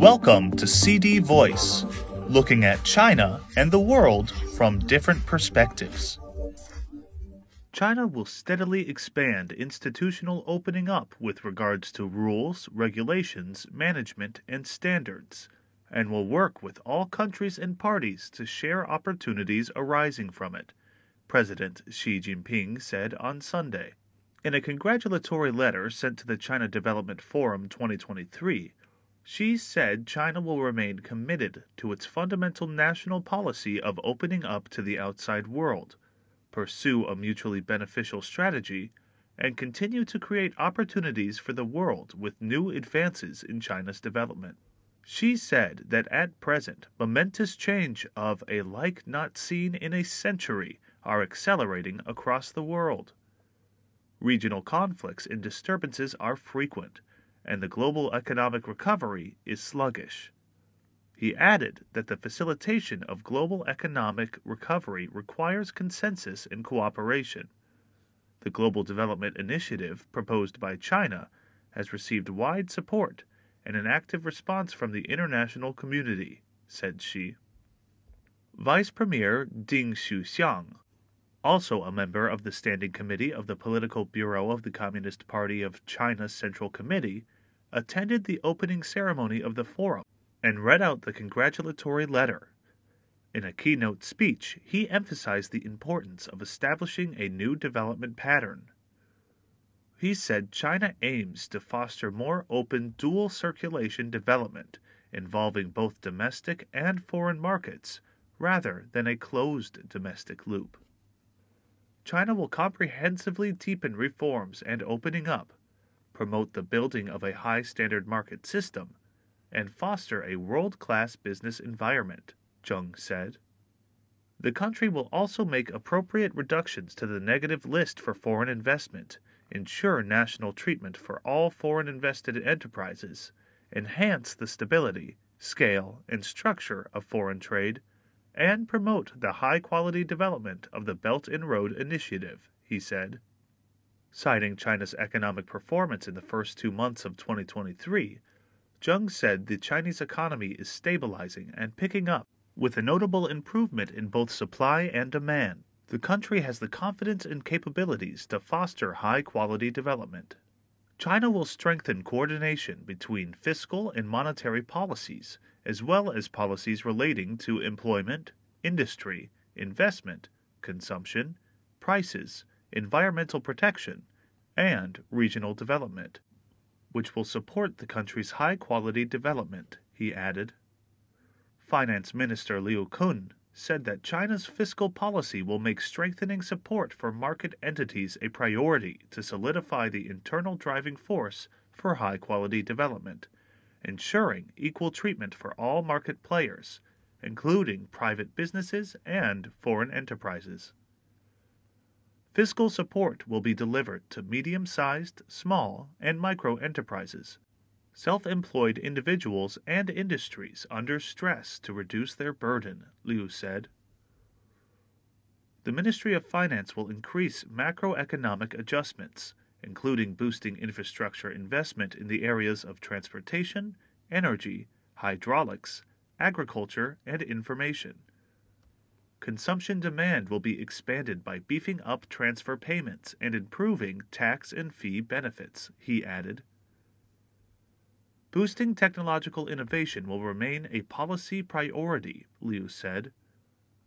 Welcome to CD Voice, looking at China and the world from different perspectives. China will steadily expand institutional opening up with regards to rules, regulations, management, and standards, and will work with all countries and parties to share opportunities arising from it, President Xi Jinping said on Sunday. In a congratulatory letter sent to the China Development Forum 2023, Xi said China will remain committed to its fundamental national policy of opening up to the outside world pursue a mutually beneficial strategy, and continue to create opportunities for the world with new advances in China's development. Xi said that at present, momentous change of a like not seen in a century are accelerating across the world. Regional conflicts and disturbances are frequent, and the global economic recovery is sluggish. He added that the facilitation of global economic recovery requires consensus and cooperation. The Global Development Initiative proposed by China has received wide support and an active response from the international community, said Xi. Vice Premier Ding Xuexiang, also a member of the Standing Committee of the Political Bureau of the Communist Party of China's Central Committee, attended the opening ceremony of the forum and read out the congratulatory letter. In a keynote speech, he emphasized the importance of establishing a new development pattern. He said China aims to foster more open dual circulation development involving both domestic and foreign markets rather than a closed domestic loop. China will comprehensively deepen reforms and opening up, promote the building of a high standard market system, and foster a world class business environment, Zheng said. The country will also make appropriate reductions to the negative list for foreign investment, ensure national treatment for all foreign invested enterprises, enhance the stability, scale, and structure of foreign trade, and promote the high quality development of the Belt and Road Initiative, he said. Citing China's economic performance in the first two months of 2023, Zheng said the Chinese economy is stabilizing and picking up, with a notable improvement in both supply and demand. The country has the confidence and capabilities to foster high quality development. China will strengthen coordination between fiscal and monetary policies, as well as policies relating to employment, industry, investment, consumption, prices, environmental protection, and regional development which will support the country's high quality development, he added. Finance Minister Liu Kun said that China's fiscal policy will make strengthening support for market entities a priority to solidify the internal driving force for high quality development, ensuring equal treatment for all market players, including private businesses and foreign enterprises. Fiscal support will be delivered to medium sized, small, and micro enterprises, self employed individuals, and industries under stress to reduce their burden, Liu said. The Ministry of Finance will increase macroeconomic adjustments, including boosting infrastructure investment in the areas of transportation, energy, hydraulics, agriculture, and information consumption demand will be expanded by beefing up transfer payments and improving tax and fee benefits, he added. Boosting technological innovation will remain a policy priority, Liu said.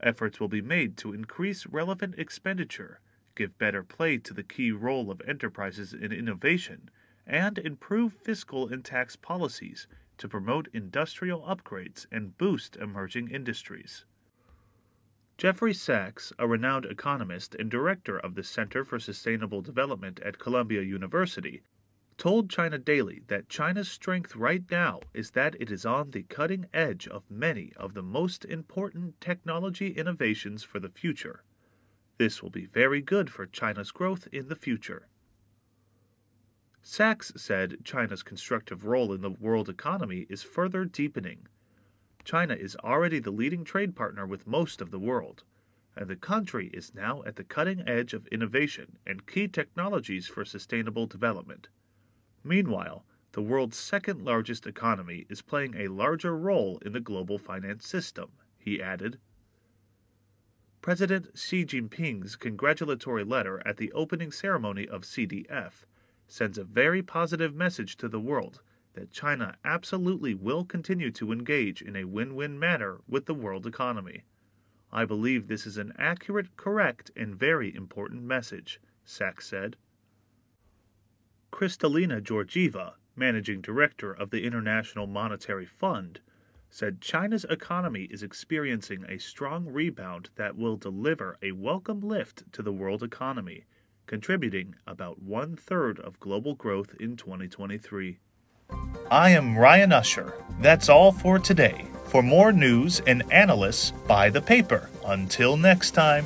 Efforts will be made to increase relevant expenditure, give better play to the key role of enterprises in innovation, and improve fiscal and tax policies to promote industrial upgrades and boost emerging industries. Jeffrey Sachs, a renowned economist and director of the Center for Sustainable Development at Columbia University, told China Daily that China's strength right now is that it is on the cutting edge of many of the most important technology innovations for the future. This will be very good for China's growth in the future. Sachs said China's constructive role in the world economy is further deepening China is already the leading trade partner with most of the world, and the country is now at the cutting edge of innovation and key technologies for sustainable development. Meanwhile, the world's second largest economy is playing a larger role in the global finance system, he added. President Xi Jinping's congratulatory letter at the opening ceremony of CDF sends a very positive message to the world that China absolutely will continue to engage in a win win manner with the world economy. I believe this is an accurate, correct, and very important message, Sachs said. Kristalina Georgieva, managing director of the International Monetary Fund, said China's economy is experiencing a strong rebound that will deliver a welcome lift to the world economy, contributing about one third of global growth in 2023. I am Ryan Usher. That's all for today. For more news and analysis, buy the paper. Until next time.